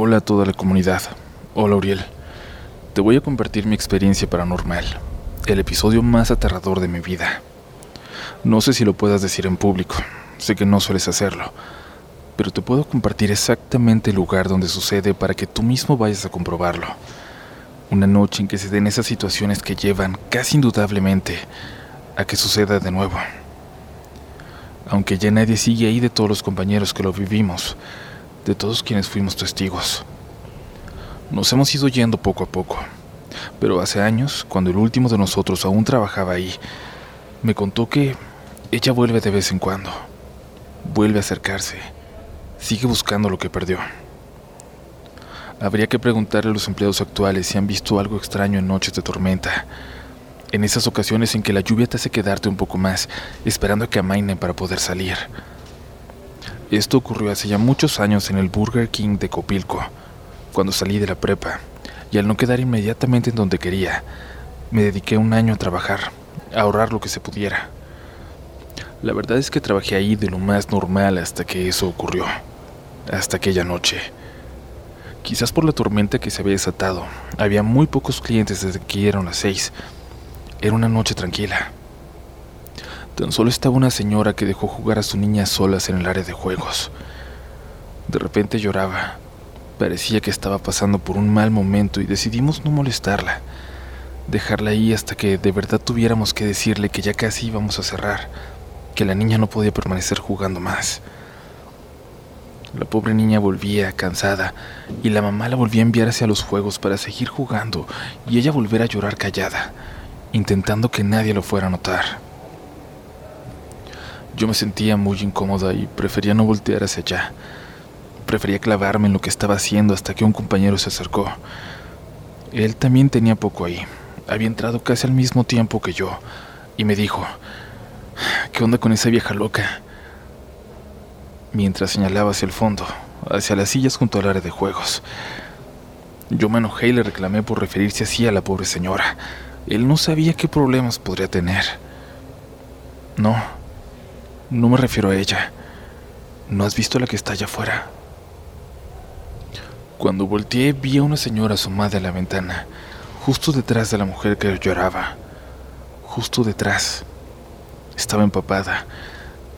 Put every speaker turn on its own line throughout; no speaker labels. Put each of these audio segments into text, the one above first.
Hola a toda la comunidad. Hola Uriel. Te voy a compartir mi experiencia paranormal, el episodio más aterrador de mi vida. No sé si lo puedas decir en público, sé que no sueles hacerlo, pero te puedo compartir exactamente el lugar donde sucede para que tú mismo vayas a comprobarlo. Una noche en que se den esas situaciones que llevan, casi indudablemente, a que suceda de nuevo. Aunque ya nadie sigue ahí de todos los compañeros que lo vivimos, de todos quienes fuimos testigos. Nos hemos ido yendo poco a poco, pero hace años, cuando el último de nosotros aún trabajaba ahí, me contó que ella vuelve de vez en cuando, vuelve a acercarse, sigue buscando lo que perdió. Habría que preguntarle a los empleados actuales si han visto algo extraño en noches de tormenta, en esas ocasiones en que la lluvia te hace quedarte un poco más, esperando a que amaine para poder salir. Esto ocurrió hace ya muchos años en el Burger King de Copilco, cuando salí de la prepa, y al no quedar inmediatamente en donde quería, me dediqué un año a trabajar, a ahorrar lo que se pudiera. La verdad es que trabajé ahí de lo más normal hasta que eso ocurrió, hasta aquella noche. Quizás por la tormenta que se había desatado, había muy pocos clientes desde que eran las seis. Era una noche tranquila. Tan solo estaba una señora que dejó jugar a su niña solas en el área de juegos. De repente lloraba, Parecía que estaba pasando por un mal momento y decidimos no molestarla, dejarla ahí hasta que de verdad tuviéramos que decirle que ya casi íbamos a cerrar, que la niña no podía permanecer jugando más. La pobre niña volvía cansada y la mamá la volvía a enviar hacia los juegos para seguir jugando y ella volver a llorar callada, intentando que nadie lo fuera a notar. Yo me sentía muy incómoda y prefería no voltear hacia allá Prefería clavarme en lo que estaba haciendo hasta que un compañero se acercó. Él también tenía poco ahí. Había entrado casi al mismo tiempo que yo y me dijo, ¿qué onda con esa vieja loca? Mientras señalaba hacia el fondo, hacia las sillas junto al área de juegos. Yo me enojé y le reclamé por referirse así a la pobre señora. Él no sabía qué problemas podría tener. No, no me refiero a ella. ¿No has visto la que está allá afuera? Cuando volteé vi a una señora asomada a la ventana, justo detrás de la mujer que lloraba. Justo detrás. Estaba empapada.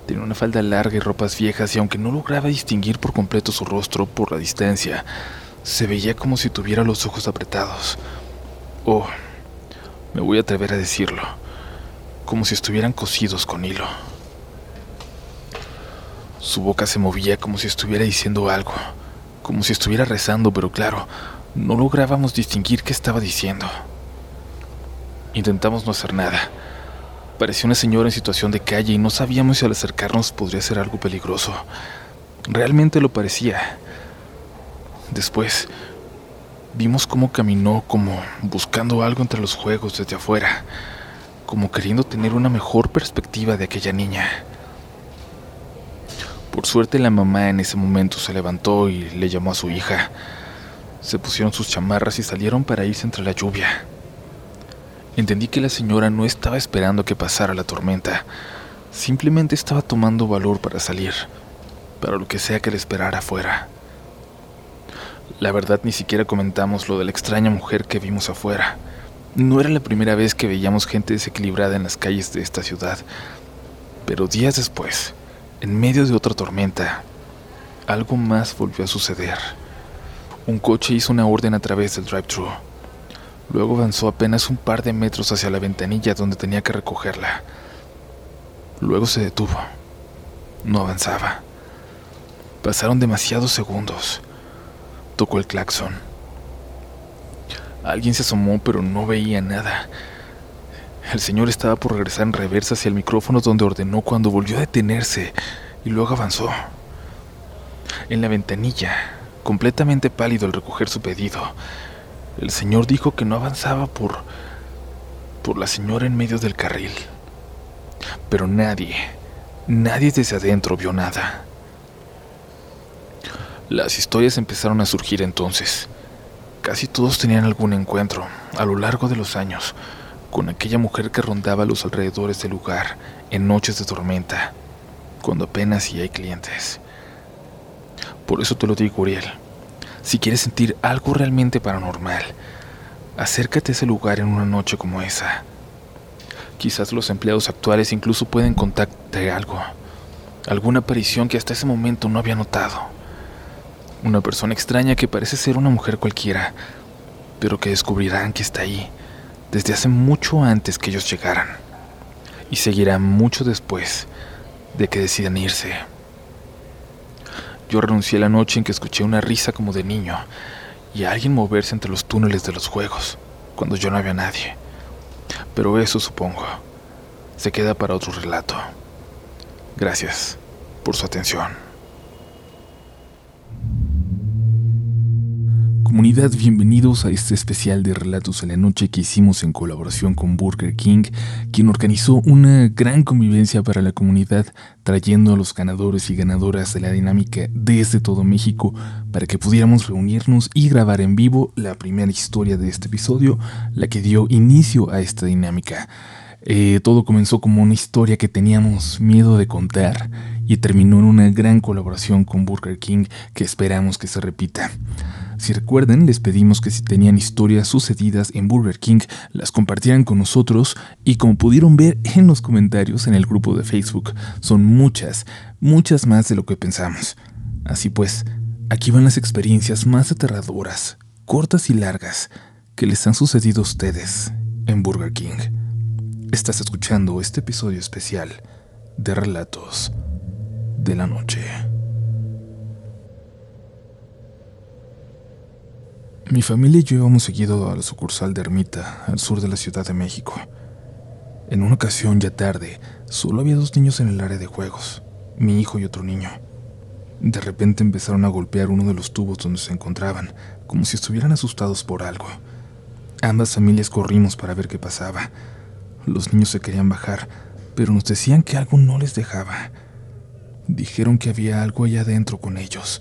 Tenía una falda larga y ropas viejas y aunque no lograba distinguir por completo su rostro por la distancia, se veía como si tuviera los ojos apretados. Oh, me voy a atrever a decirlo, como si estuvieran cosidos con hilo. Su boca se movía como si estuviera diciendo algo como si estuviera rezando, pero claro, no lográbamos distinguir qué estaba diciendo. Intentamos no hacer nada. Parecía una señora en situación de calle y no sabíamos si al acercarnos podría ser algo peligroso. Realmente lo parecía. Después, vimos cómo caminó como buscando algo entre los juegos desde afuera, como queriendo tener una mejor perspectiva de aquella niña. Por suerte la mamá en ese momento se levantó y le llamó a su hija. Se pusieron sus chamarras y salieron para irse entre la lluvia. Entendí que la señora no estaba esperando que pasara la tormenta, simplemente estaba tomando valor para salir, para lo que sea que le esperara afuera. La verdad ni siquiera comentamos lo de la extraña mujer que vimos afuera. No era la primera vez que veíamos gente desequilibrada en las calles de esta ciudad, pero días después, en medio de otra tormenta, algo más volvió a suceder. Un coche hizo una orden a través del drive-thru. Luego avanzó apenas un par de metros hacia la ventanilla donde tenía que recogerla. Luego se detuvo. No avanzaba. Pasaron demasiados segundos. Tocó el claxon. Alguien se asomó pero no veía nada. El señor estaba por regresar en reversa hacia el micrófono donde ordenó cuando volvió a detenerse y luego avanzó. En la ventanilla, completamente pálido al recoger su pedido, el señor dijo que no avanzaba por por la señora en medio del carril. Pero nadie, nadie desde adentro vio nada. Las historias empezaron a surgir entonces. Casi todos tenían algún encuentro a lo largo de los años con aquella mujer que rondaba los alrededores del lugar en noches de tormenta, cuando apenas si hay clientes. Por eso te lo digo, Uriel. Si quieres sentir algo realmente paranormal, acércate a ese lugar en una noche como esa. Quizás los empleados actuales incluso pueden contarte algo, alguna aparición que hasta ese momento no había notado. Una persona extraña que parece ser una mujer cualquiera, pero que descubrirán que está ahí desde hace mucho antes que ellos llegaran y seguirá mucho después de que decidan irse. Yo renuncié la noche en que escuché una risa como de niño y a alguien moverse entre los túneles de los juegos, cuando yo no había nadie. Pero eso, supongo, se queda para otro relato. Gracias por su atención. Comunidad, bienvenidos a este especial de Relatos en la Noche que hicimos en colaboración con Burger King, quien organizó una gran convivencia para la comunidad, trayendo a los ganadores y ganadoras de la dinámica desde todo México para que pudiéramos reunirnos y grabar en vivo la primera historia de este episodio, la que dio inicio a esta dinámica. Eh, todo comenzó como una historia que teníamos miedo de contar y terminó en una gran colaboración con Burger King que esperamos que se repita. Si recuerdan, les pedimos que si tenían historias sucedidas en Burger King, las compartieran con nosotros y como pudieron ver en los comentarios en el grupo de Facebook, son muchas, muchas más de lo que pensamos. Así pues, aquí van las experiencias más aterradoras, cortas y largas, que les han sucedido a ustedes en Burger King. Estás escuchando este episodio especial de Relatos de la Noche. Mi familia y yo íbamos seguido a la sucursal de Ermita, al sur de la Ciudad de México. En una ocasión ya tarde, solo había dos niños en el área de juegos, mi hijo y otro niño. De repente empezaron a golpear uno de los tubos donde se encontraban, como si estuvieran asustados por algo. Ambas familias corrimos para ver qué pasaba. Los niños se querían bajar, pero nos decían que algo no les dejaba. Dijeron que había algo allá adentro con ellos.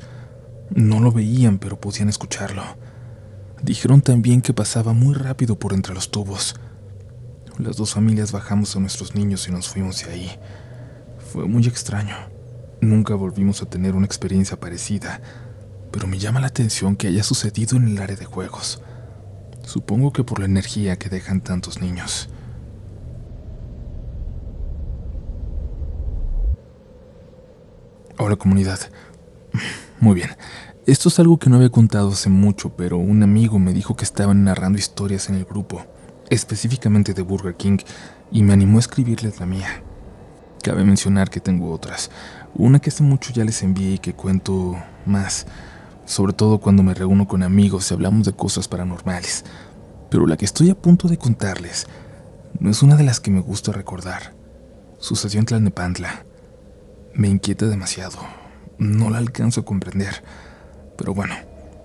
No lo veían, pero podían escucharlo. Dijeron también que pasaba muy rápido por entre los tubos. Las dos familias bajamos a nuestros niños y nos fuimos de ahí. Fue muy extraño. Nunca volvimos a tener una experiencia parecida, pero me llama la atención que haya sucedido en el área de juegos. Supongo que por la energía que dejan tantos niños. Hola comunidad. Muy bien. Esto es algo que no había contado hace mucho, pero un amigo me dijo que estaban narrando historias en el grupo, específicamente de Burger King, y me animó a escribirles la mía. Cabe mencionar que tengo otras, una que hace mucho ya les envié y que cuento más, sobre todo cuando me reúno con amigos y hablamos de cosas paranormales. Pero la que estoy a punto de contarles no es una de las que me gusta recordar. Sucedió en Tlalnepantla. Me inquieta demasiado. No la alcanzo a comprender pero bueno,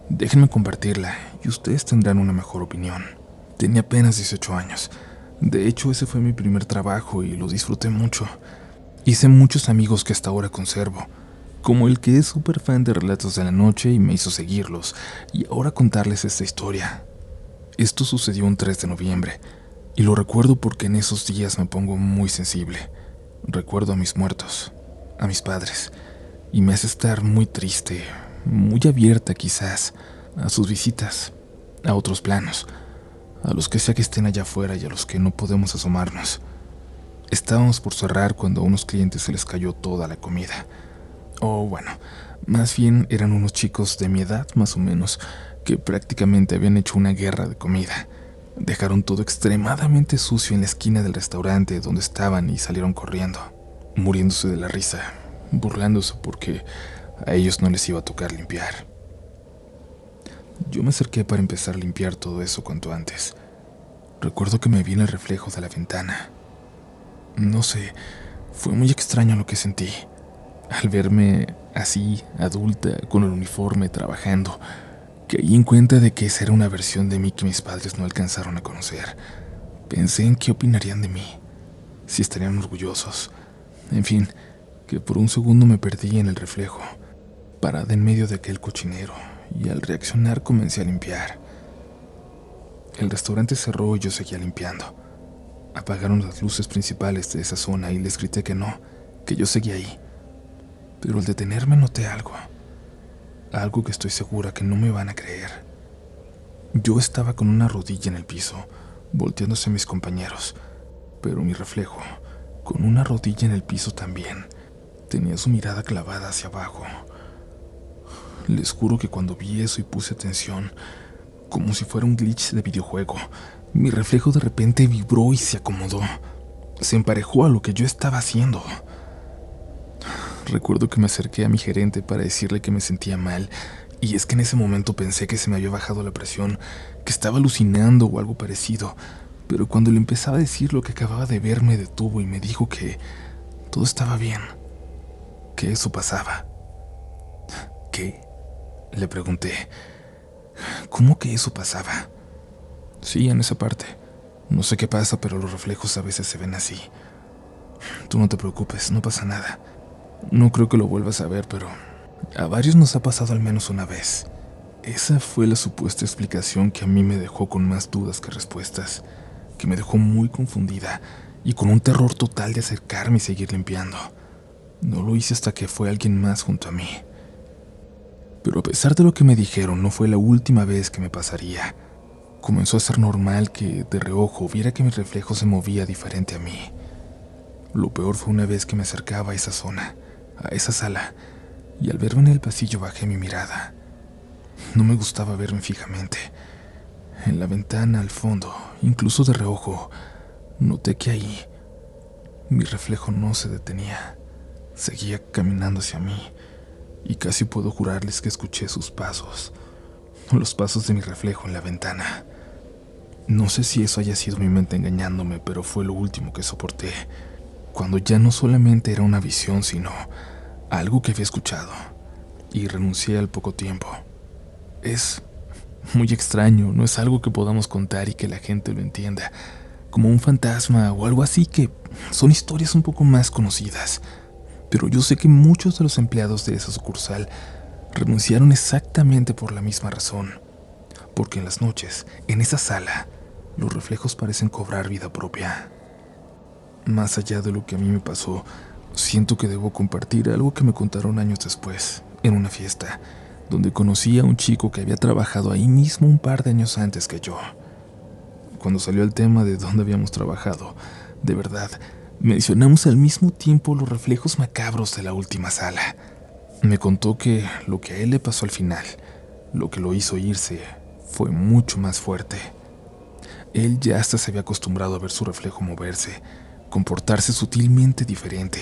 déjenme compartirla y ustedes tendrán una mejor opinión. Tenía apenas 18 años. De hecho, ese fue mi primer trabajo y lo disfruté mucho. Hice muchos amigos que hasta ahora conservo, como el que es súper fan de Relatos de la Noche y me hizo seguirlos, y ahora contarles esta historia. Esto sucedió un 3 de noviembre, y lo recuerdo porque en esos días me pongo muy sensible. Recuerdo a mis muertos, a mis padres, y me hace estar muy triste, muy abierta quizás a sus visitas, a otros planos, a los que sea que estén allá afuera y a los que no podemos asomarnos. Estábamos por cerrar cuando a unos clientes se les cayó toda la comida. O bueno, más bien eran unos chicos de mi edad más o menos, que prácticamente habían hecho una guerra de comida. Dejaron todo extremadamente sucio en la esquina del restaurante donde estaban y salieron corriendo, muriéndose de la risa, burlándose porque a ellos no les iba a tocar limpiar. Yo me acerqué para empezar a limpiar todo eso cuanto antes. Recuerdo que me vi en el reflejo de la ventana. No sé, fue muy extraño lo que sentí. Al verme así, adulta, con el uniforme, trabajando, caí en cuenta de que esa era una versión de mí que mis padres no alcanzaron a conocer. Pensé en qué opinarían de mí, si estarían orgullosos. En fin, que por un segundo me perdí en el reflejo parada en medio de aquel cochinero y al reaccionar comencé a limpiar. El restaurante cerró y yo seguía limpiando. Apagaron las luces principales de esa zona y les grité que no, que yo seguía ahí. Pero al detenerme noté algo. algo que estoy segura que no me van a creer. Yo estaba con una rodilla en el piso, volteándose a mis compañeros, pero mi reflejo, con una rodilla en el piso también, tenía su mirada clavada hacia abajo. Les juro que cuando vi eso y puse atención, como si fuera un glitch de videojuego, mi reflejo de repente vibró y se acomodó. Se emparejó a lo que yo estaba haciendo. Recuerdo que me acerqué a mi gerente para decirle que me sentía mal, y es que en ese momento pensé que se me había bajado la presión, que estaba alucinando o algo parecido, pero cuando le empezaba a decir lo que acababa de ver me detuvo y me dijo que todo estaba bien, que eso pasaba. ¿Qué? Le pregunté. ¿Cómo que eso pasaba? Sí, en esa parte. No sé qué pasa, pero los reflejos a veces se ven así. Tú no te preocupes, no pasa nada. No creo que lo vuelvas a ver, pero a varios nos ha pasado al menos una vez. Esa fue la supuesta explicación que a mí me dejó con más dudas que respuestas, me dejó muy confundida y con un terror total de acercarme y seguir limpiando. No lo hice hasta que fue alguien más junto a mí. Pero a pesar de lo que me dijeron, no fue la última vez que me pasaría. Comenzó a ser normal que de reojo viera que mi reflejo se movía diferente a mí. Lo peor fue una vez que me acercaba a esa zona, a esa sala, y al verme en el pasillo bajé mi mirada. No me gustaba verme fijamente. En la ventana al fondo, incluso de reojo, noté que ahí mi reflejo no se detenía. Seguía caminando hacia mí y casi puedo jurarles que escuché sus pasos, los pasos de mi reflejo en la ventana. No sé si eso haya sido mi mente engañándome, pero fue lo último que soporté, cuando ya no solamente era una visión, sino algo que había escuchado, y renuncié al poco tiempo. Es muy extraño, no es algo que podamos contar y que la gente lo entienda, como un fantasma o algo así que son historias un poco más conocidas pero yo sé que muchos de los empleados de esa sucursal renunciaron exactamente por la misma razón, porque en las noches, en esa sala, los reflejos parecen cobrar vida propia. Más allá de lo que a mí me pasó, siento que debo compartir algo que me contaron años después, en una fiesta, donde conocí a un chico que había trabajado ahí mismo un par de años antes que yo. Cuando salió el tema de dónde habíamos trabajado, de verdad, Mencionamos al mismo tiempo los reflejos macabros de la última sala. Me contó que lo que a él le pasó al final, lo que lo hizo irse, fue mucho más fuerte. Él ya hasta se había acostumbrado a ver su reflejo moverse, comportarse sutilmente diferente.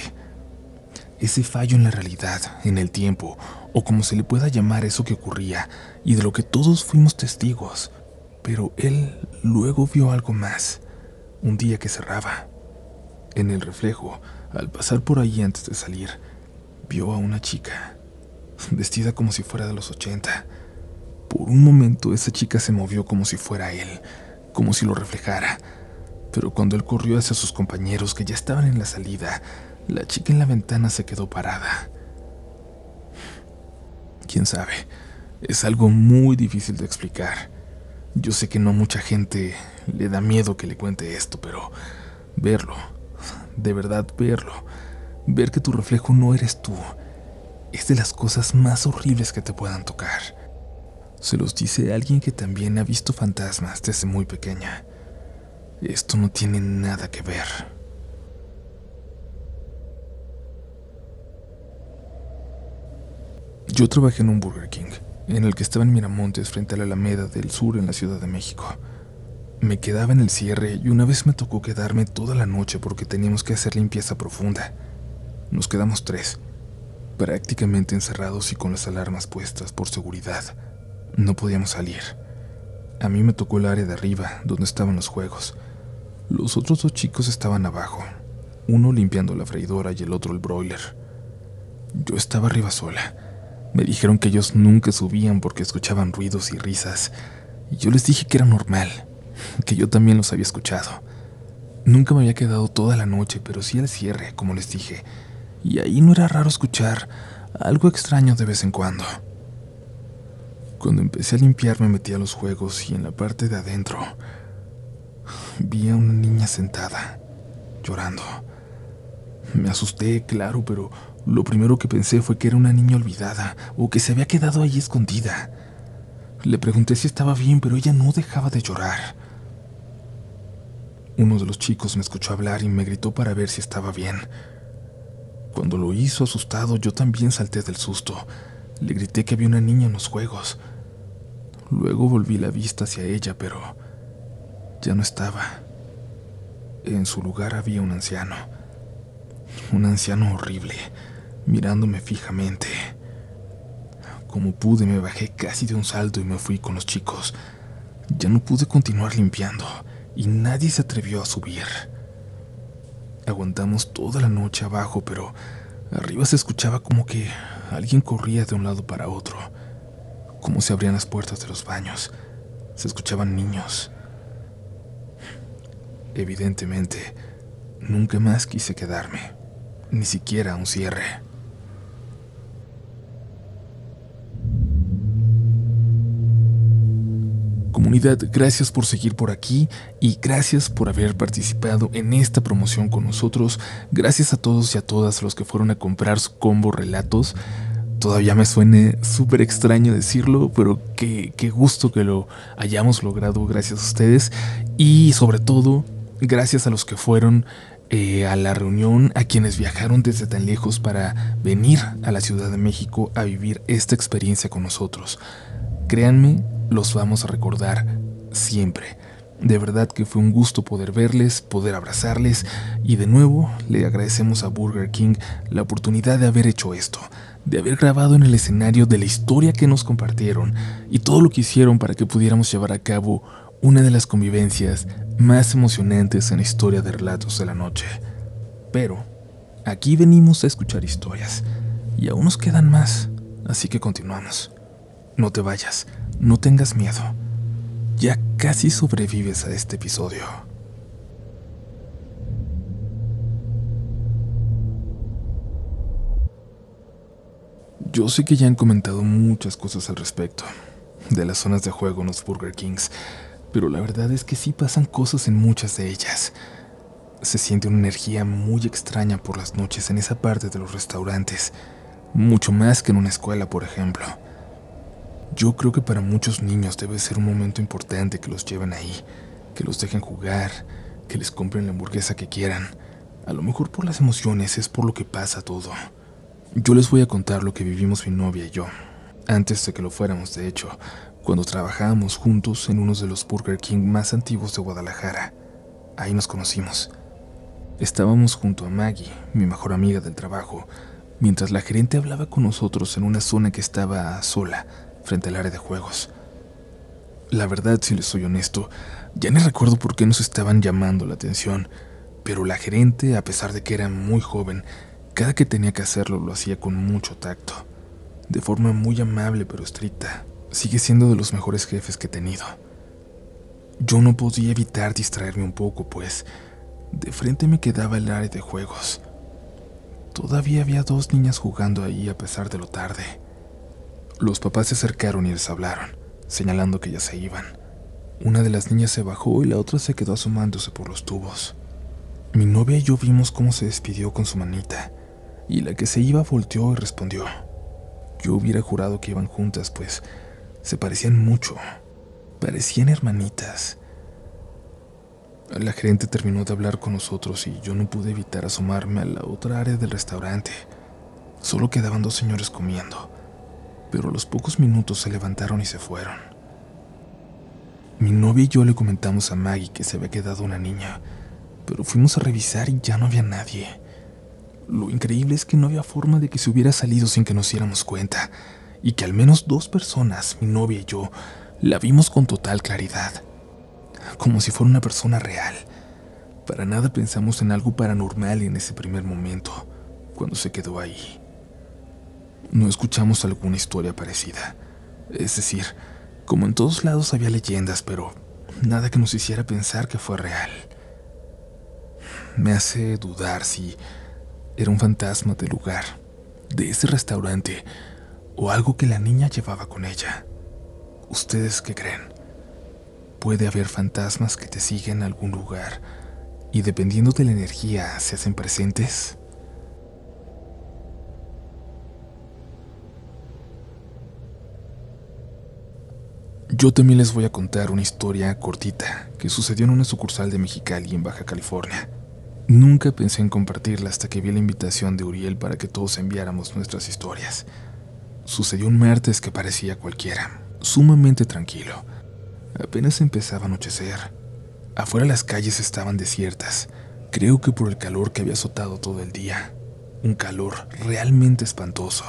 Ese fallo en la realidad, en el tiempo, o como se le pueda llamar eso que ocurría, y de lo que todos fuimos testigos. Pero él luego vio algo más, un día que cerraba. En el reflejo, al pasar por ahí antes de salir, vio a una chica, vestida como si fuera de los 80. Por un momento esa chica se movió como si fuera él, como si lo reflejara. Pero cuando él corrió hacia sus compañeros que ya estaban en la salida, la chica en la ventana se quedó parada. Quién sabe, es algo muy difícil de explicar. Yo sé que no mucha gente le da miedo que le cuente esto, pero verlo, de verdad verlo, ver que tu reflejo no eres tú, es de las cosas más horribles que te puedan tocar. Se los dice alguien que también ha visto fantasmas desde muy pequeña. Esto no tiene nada que ver. Yo trabajé en un Burger King, en el que estaba en Miramontes frente a la Alameda del Sur en la Ciudad de México. Me quedaba en el cierre y una vez me tocó quedarme toda la noche porque teníamos que hacer limpieza profunda. Nos quedamos tres, prácticamente encerrados y con las alarmas puestas por seguridad. No podíamos salir. A mí me tocó el área de arriba, donde estaban los juegos. Los otros dos chicos estaban abajo, uno limpiando la freidora y el otro el broiler. Yo estaba arriba sola. Me dijeron que ellos nunca subían porque escuchaban ruidos y risas, y yo les dije que era normal que yo también los había escuchado. Nunca me había quedado toda la noche, pero sí al cierre, como les dije, y ahí no era raro escuchar algo extraño de vez en cuando. Cuando empecé a limpiar me metí a los juegos y en la parte de adentro vi a una niña sentada, llorando. Me asusté, claro, pero Lo primero que pensé fue que era una niña olvidada o que se había quedado ahí escondida. Le pregunté si estaba bien, pero ella no dejaba de llorar. Uno de los chicos me escuchó hablar y me gritó para ver si estaba bien. Cuando lo hizo asustado, yo también salté del susto. Le grité que había una niña en los juegos. Luego volví la vista hacia ella, pero ya no estaba. En su lugar había un anciano. Un anciano horrible, mirándome fijamente. Como pude, me bajé casi de un salto y me fui con los chicos. Ya no pude continuar limpiando y nadie se atrevió a subir. Aguantamos toda la noche abajo, pero arriba se escuchaba como que alguien corría de un lado para otro, como se abrían las puertas de los baños. Se escuchaban niños. Evidentemente, nunca más quise quedarme, ni siquiera un cierre. Gracias por seguir por aquí y gracias por haber participado en esta promoción con nosotros. Gracias a todos y a todas los que fueron a comprar su combo relatos. Todavía me suene súper extraño decirlo, pero qué, qué gusto que lo hayamos logrado gracias a ustedes. Y sobre todo, gracias a los que fueron eh, a la reunión, a quienes viajaron desde tan lejos para venir a la Ciudad de México a vivir esta experiencia con nosotros. Créanme, los vamos a recordar siempre. De verdad que fue un gusto poder verles, poder abrazarles y de nuevo le agradecemos a Burger King la oportunidad de haber hecho esto, de haber grabado en el escenario de la historia que nos compartieron y todo lo que hicieron para que pudiéramos llevar a cabo una de las convivencias más emocionantes en la historia de Relatos de la Noche. Pero aquí venimos a escuchar historias y aún nos quedan más, así que continuamos. No te vayas. No tengas miedo. Ya casi sobrevives a este episodio. Yo sé que ya han comentado muchas cosas al respecto, de las zonas de juego en los Burger Kings, pero la verdad es que sí pasan cosas en muchas de ellas. Se siente una energía muy extraña por las noches en esa parte de los restaurantes, mucho más que en una escuela, por ejemplo. Yo creo que para muchos niños debe ser un momento importante que los lleven ahí, que los dejen jugar, que les compren la hamburguesa que quieran. A lo mejor por las emociones es por lo que pasa todo. Yo les voy a contar lo que vivimos mi novia y yo, antes de que lo fuéramos, de hecho, cuando trabajábamos juntos en uno de los Burger King más antiguos de Guadalajara. Ahí nos conocimos. Estábamos junto a Maggie, mi mejor amiga del trabajo, mientras la gerente hablaba con nosotros en una zona que estaba sola, frente al área de juegos. La verdad, si les soy honesto, ya ni recuerdo por qué nos estaban llamando la atención, pero la gerente, a pesar de que era muy joven, cada que tenía que hacerlo lo hacía con mucho tacto, de forma muy amable pero estricta. Sigue siendo de los mejores jefes que he tenido. Yo no podía evitar distraerme un poco, pues de frente me quedaba el área de juegos. Todavía había dos niñas jugando ahí a pesar de lo tarde. Los papás se acercaron y les hablaron, señalando que ya se iban. Una de las niñas se bajó y la otra se quedó asomándose por los tubos. Mi novia y yo vimos cómo se despidió con su manita, y la que se iba volteó y respondió. Yo hubiera jurado que iban juntas, pues se parecían mucho, parecían hermanitas. La gerente terminó de hablar con nosotros y yo no pude evitar asomarme a la otra área del restaurante. Solo quedaban dos señores comiendo pero a los pocos minutos se levantaron y se fueron. Mi novia y yo le comentamos a Maggie que se había quedado una niña, pero fuimos a revisar y ya no había nadie. Lo increíble es que no había forma de que se hubiera salido sin que nos diéramos cuenta, y que al menos dos personas, mi novia y yo, la vimos con total claridad, como si fuera una persona real. Para nada pensamos en algo paranormal en ese primer momento, cuando se quedó ahí no escuchamos alguna historia parecida. Es decir, como en todos lados había leyendas, pero nada que nos hiciera pensar que fue real. Me hace dudar si era un fantasma del lugar, de ese restaurante, o algo que la niña llevaba con ella. ¿Ustedes qué creen? Puede haber fantasmas que te siguen a algún lugar y dependiendo de la energía se hacen presentes. Yo también les voy a contar una historia cortita que sucedió en una sucursal de Mexicali en Baja California. Nunca pensé en compartirla hasta que vi la invitación de Uriel para que todos enviáramos nuestras historias. Sucedió un martes que parecía cualquiera, sumamente tranquilo. Apenas empezaba a anochecer. Afuera las calles estaban desiertas, creo que por el calor que había azotado todo el día. Un calor realmente espantoso.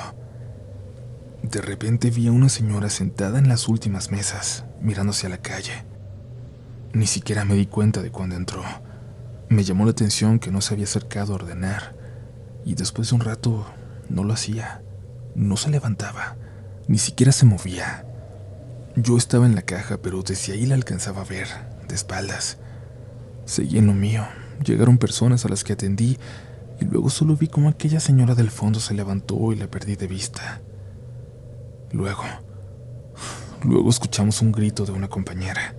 De repente vi a una señora sentada en las últimas mesas, mirando hacia la calle. Ni siquiera me di cuenta de cuando entró. Me llamó la atención que no se había acercado a ordenar, y después de un rato no lo hacía. No se levantaba, ni siquiera se movía. Yo estaba en la caja, pero desde ahí la alcanzaba a ver, de espaldas. Seguí en lo mío. Llegaron personas a las que atendí, y luego solo vi como aquella señora del fondo se levantó y la perdí de vista. Luego, luego escuchamos un grito de una compañera.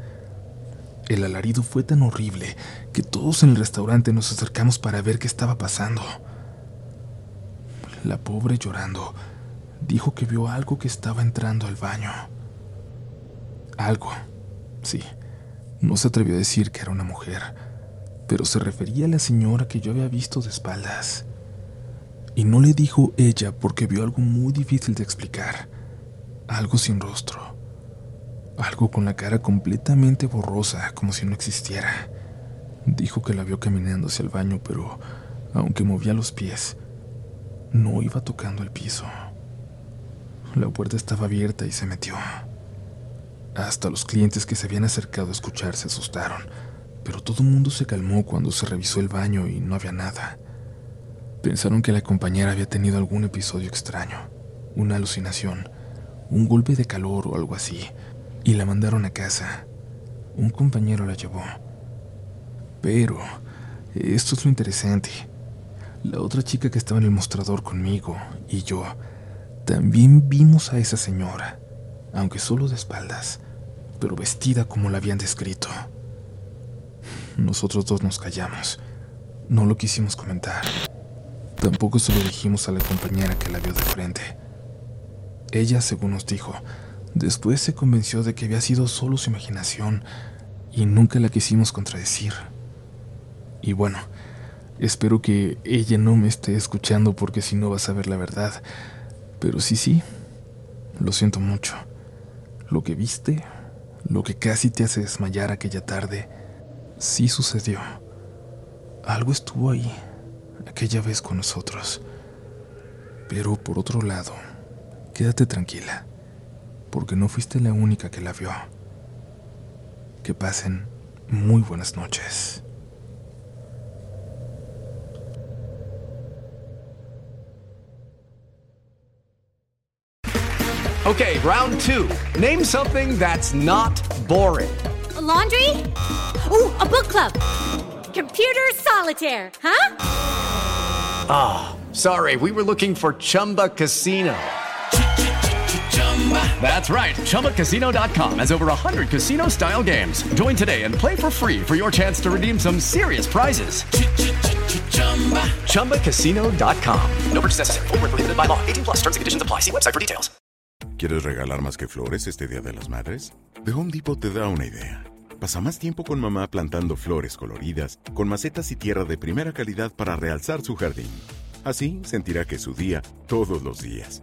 El alarido fue tan horrible que todos en el restaurante nos acercamos para ver qué estaba pasando. La pobre llorando dijo que vio algo que estaba entrando al baño. Algo, sí. No se atrevió a decir que era una mujer, pero se refería a la señora que yo había visto de espaldas. Y no le dijo ella porque vio algo muy difícil de explicar algo sin rostro, algo con la cara completamente borrosa, como si no existiera. Dijo que la vio caminando hacia el baño, pero aunque movía los pies, no iba tocando el piso. La puerta estaba abierta y se metió. Hasta los clientes que se habían acercado a escuchar se asustaron, pero todo el mundo se calmó cuando se revisó el baño y no había nada. Pensaron que la compañera había tenido algún episodio extraño, una alucinación, un golpe de calor o algo así, y la mandaron a casa. Un compañero la llevó. Pero, esto es lo interesante. La otra chica que estaba en el mostrador conmigo y yo, también vimos a esa señora, aunque solo de espaldas, pero vestida como la habían descrito. Nosotros dos nos callamos. No lo quisimos comentar. Tampoco se lo dijimos a la compañera que la vio de frente. Ella, según nos dijo, después se convenció de que había sido solo su imaginación y nunca la quisimos contradecir. Y bueno, espero que ella no me esté escuchando porque si no va a saber la verdad. Pero sí, sí, lo siento mucho. Lo que viste, lo que casi te hace desmayar aquella tarde, sí sucedió. Algo estuvo ahí, aquella vez con nosotros. Pero por otro lado, Quédate tranquila, porque no fuiste la única que la vio. Que pasen muy buenas noches.
Okay, round two. Name something that's not boring.
A laundry? Ooh, a book club. Computer solitaire, huh?
Ah, oh, sorry, we were looking for Chumba Casino. That's right. ChumbaCasino.com has over 100 casino style games. Join today and play for free for your chance to redeem some serious prizes. ChumbaCasino.com. No purchase necessary. Full prohibited by law. 18 plus terms and conditions apply. See website for details.
¿Quieres regalar más que flores este Día de las Madres? The Home Depot te da una idea. Pasa más tiempo con mamá plantando flores coloridas, con macetas y tierra de primera calidad para realzar su jardín. Así sentirá que es su día todos los días.